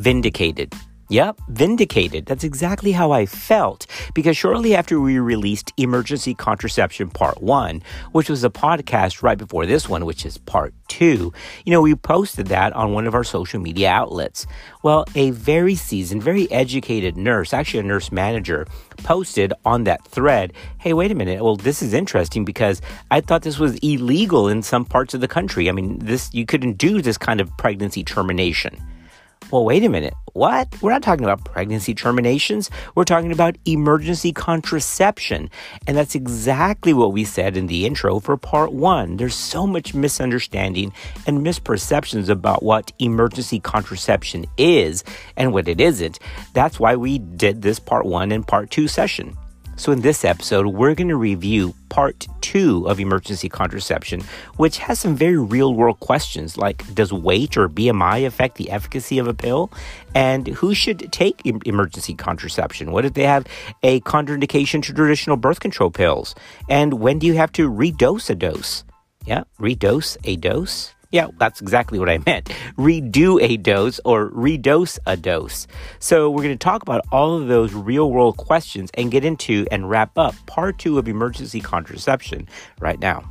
vindicated. Yep, vindicated. That's exactly how I felt. Because shortly after we released Emergency Contraception Part 1, which was a podcast right before this one, which is Part 2, you know, we posted that on one of our social media outlets. Well, a very seasoned, very educated nurse, actually a nurse manager, posted on that thread, hey, wait a minute. Well, this is interesting because I thought this was illegal in some parts of the country. I mean, this you couldn't do this kind of pregnancy termination. Well, wait a minute. What? We're not talking about pregnancy terminations. We're talking about emergency contraception. And that's exactly what we said in the intro for part one. There's so much misunderstanding and misperceptions about what emergency contraception is and what it isn't. That's why we did this part one and part two session. So, in this episode, we're going to review part two of emergency contraception, which has some very real world questions like Does weight or BMI affect the efficacy of a pill? And who should take emergency contraception? What if they have a contraindication to traditional birth control pills? And when do you have to redose a dose? Yeah, redose a dose? Yeah, that's exactly what I meant. Redo a dose or redose a dose. So, we're going to talk about all of those real world questions and get into and wrap up part two of emergency contraception right now.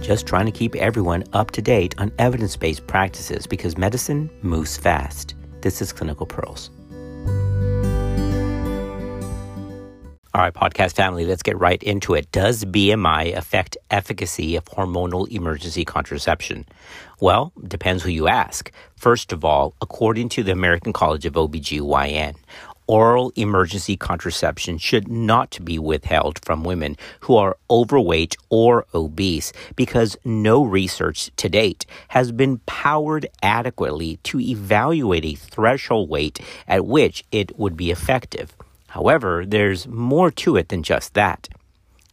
Just trying to keep everyone up to date on evidence based practices because medicine moves fast. This is Clinical Pearls. All right, podcast family, let's get right into it. Does BMI affect efficacy of hormonal emergency contraception? Well, depends who you ask. First of all, according to the American College of OBGYN, oral emergency contraception should not be withheld from women who are overweight or obese because no research to date has been powered adequately to evaluate a threshold weight at which it would be effective. However, there's more to it than just that.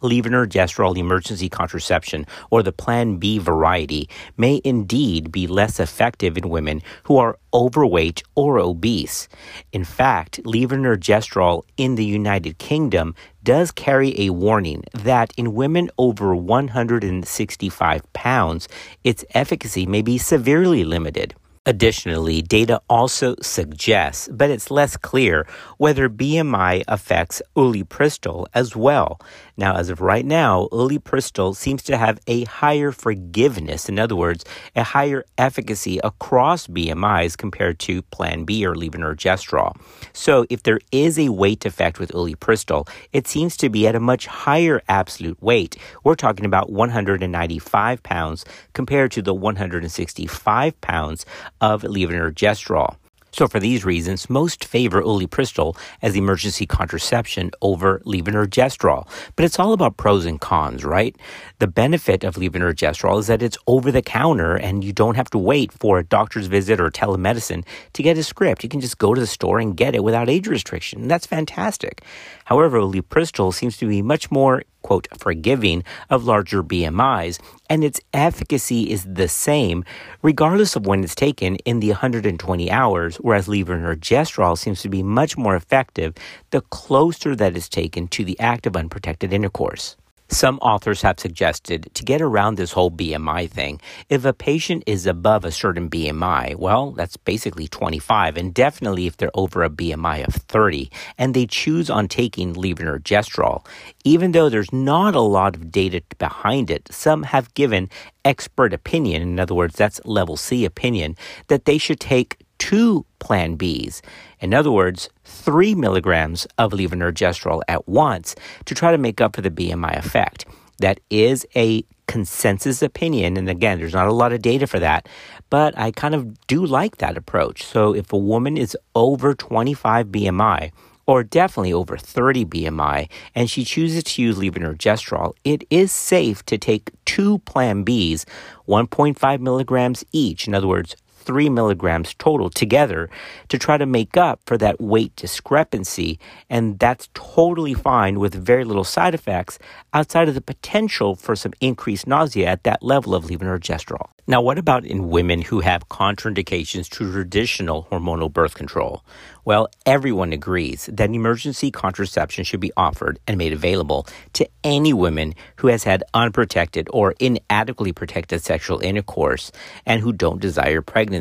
Levonorgestrel emergency contraception, or the Plan B variety, may indeed be less effective in women who are overweight or obese. In fact, levonorgestrel in the United Kingdom does carry a warning that in women over 165 pounds, its efficacy may be severely limited. Additionally, data also suggests, but it's less clear, whether BMI affects ulipristal as well. Now, as of right now, ulipristal seems to have a higher forgiveness, in other words, a higher efficacy across BMIs compared to Plan B or levonorgestrel. So, if there is a weight effect with ulipristal, it seems to be at a much higher absolute weight. We're talking about 195 pounds compared to the 165 pounds of levonorgestrel. So, for these reasons, most favor ulipristal as emergency contraception over levonorgestrel. But it's all about pros and cons, right? The benefit of levonorgestrel is that it's over the counter and you don't have to wait for a doctor's visit or telemedicine to get a script. You can just go to the store and get it without age restriction. And that's fantastic. However, ulipristal seems to be much more quote, forgiving of larger BMIs, and its efficacy is the same regardless of when it's taken in the 120 hours, whereas levonorgestrel seems to be much more effective the closer that is taken to the act of unprotected intercourse. Some authors have suggested to get around this whole BMI thing, if a patient is above a certain BMI, well, that's basically 25, and definitely if they're over a BMI of 30, and they choose on taking levonorgestrel, even though there's not a lot of data behind it, some have given expert opinion, in other words, that's level C opinion, that they should take two Plan Bs. In other words, three milligrams of levonorgestrel at once to try to make up for the BMI effect. That is a consensus opinion. And again, there's not a lot of data for that, but I kind of do like that approach. So if a woman is over 25 BMI, or definitely over 30 BMI, and she chooses to use levonorgestrel, it is safe to take two Plan Bs, 1.5 milligrams each. In other words, three milligrams total together to try to make up for that weight discrepancy. And that's totally fine with very little side effects outside of the potential for some increased nausea at that level of levonorgestrel. Now, what about in women who have contraindications to traditional hormonal birth control? Well, everyone agrees that emergency contraception should be offered and made available to any woman who has had unprotected or inadequately protected sexual intercourse and who don't desire pregnancy.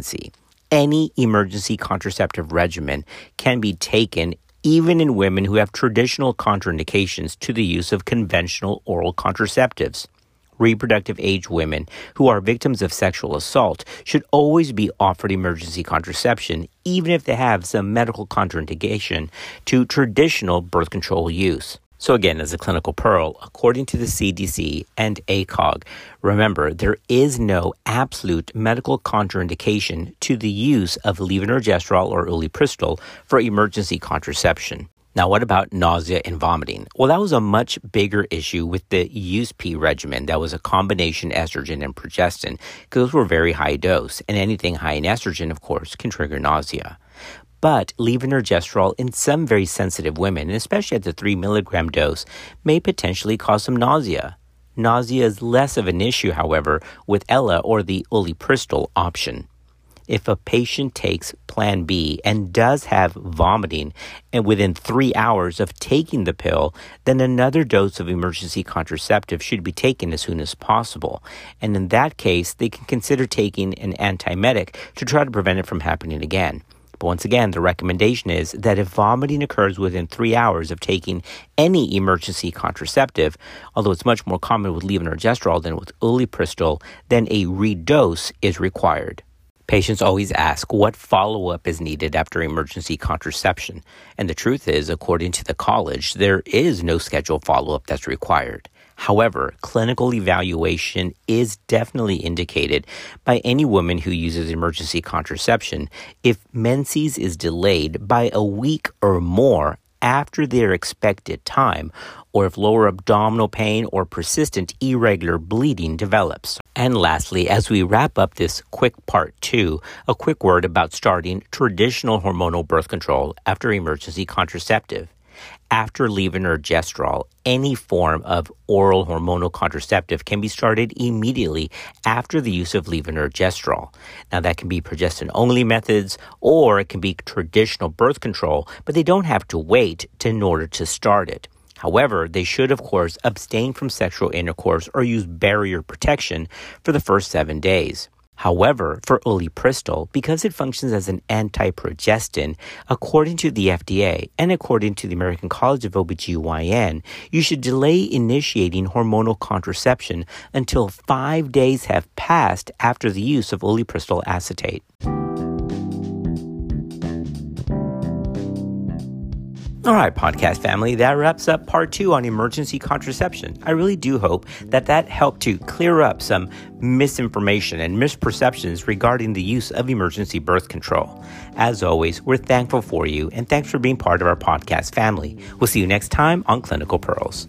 Any emergency contraceptive regimen can be taken even in women who have traditional contraindications to the use of conventional oral contraceptives reproductive age women who are victims of sexual assault should always be offered emergency contraception, even if they have some medical contraindication to traditional birth control use. So, again, as a clinical pearl, according to the CDC and ACOG, remember there is no absolute medical contraindication to the use of levonorgestrel or ulipristal for emergency contraception. Now, what about nausea and vomiting? Well, that was a much bigger issue with the Yuzpe regimen. That was a combination estrogen and progestin because those were very high dose, and anything high in estrogen, of course, can trigger nausea. But levonorgestrel in some very sensitive women, especially at the 3 milligram dose, may potentially cause some nausea. Nausea is less of an issue, however, with Ella or the ulipristal option if a patient takes Plan B and does have vomiting and within three hours of taking the pill, then another dose of emergency contraceptive should be taken as soon as possible. And in that case, they can consider taking an antiemetic to try to prevent it from happening again. But once again, the recommendation is that if vomiting occurs within three hours of taking any emergency contraceptive, although it's much more common with levonorgestrel than with ulipristal, then a redose is required. Patients always ask what follow up is needed after emergency contraception. And the truth is, according to the college, there is no scheduled follow up that's required. However, clinical evaluation is definitely indicated by any woman who uses emergency contraception if menses is delayed by a week or more after their expected time, or if lower abdominal pain or persistent irregular bleeding develops. And lastly, as we wrap up this quick part two, a quick word about starting traditional hormonal birth control after emergency contraceptive. After levonorgestrel, any form of oral hormonal contraceptive can be started immediately after the use of levonorgestrel. Now, that can be progestin only methods or it can be traditional birth control, but they don't have to wait to, in order to start it. However, they should, of course, abstain from sexual intercourse or use barrier protection for the first seven days. However, for ulipristal, because it functions as an antiprogestin, according to the FDA and according to the American College of OBGYN, you should delay initiating hormonal contraception until five days have passed after the use of ulipristal acetate. All right, podcast family, that wraps up part two on emergency contraception. I really do hope that that helped to clear up some misinformation and misperceptions regarding the use of emergency birth control. As always, we're thankful for you and thanks for being part of our podcast family. We'll see you next time on Clinical Pearls.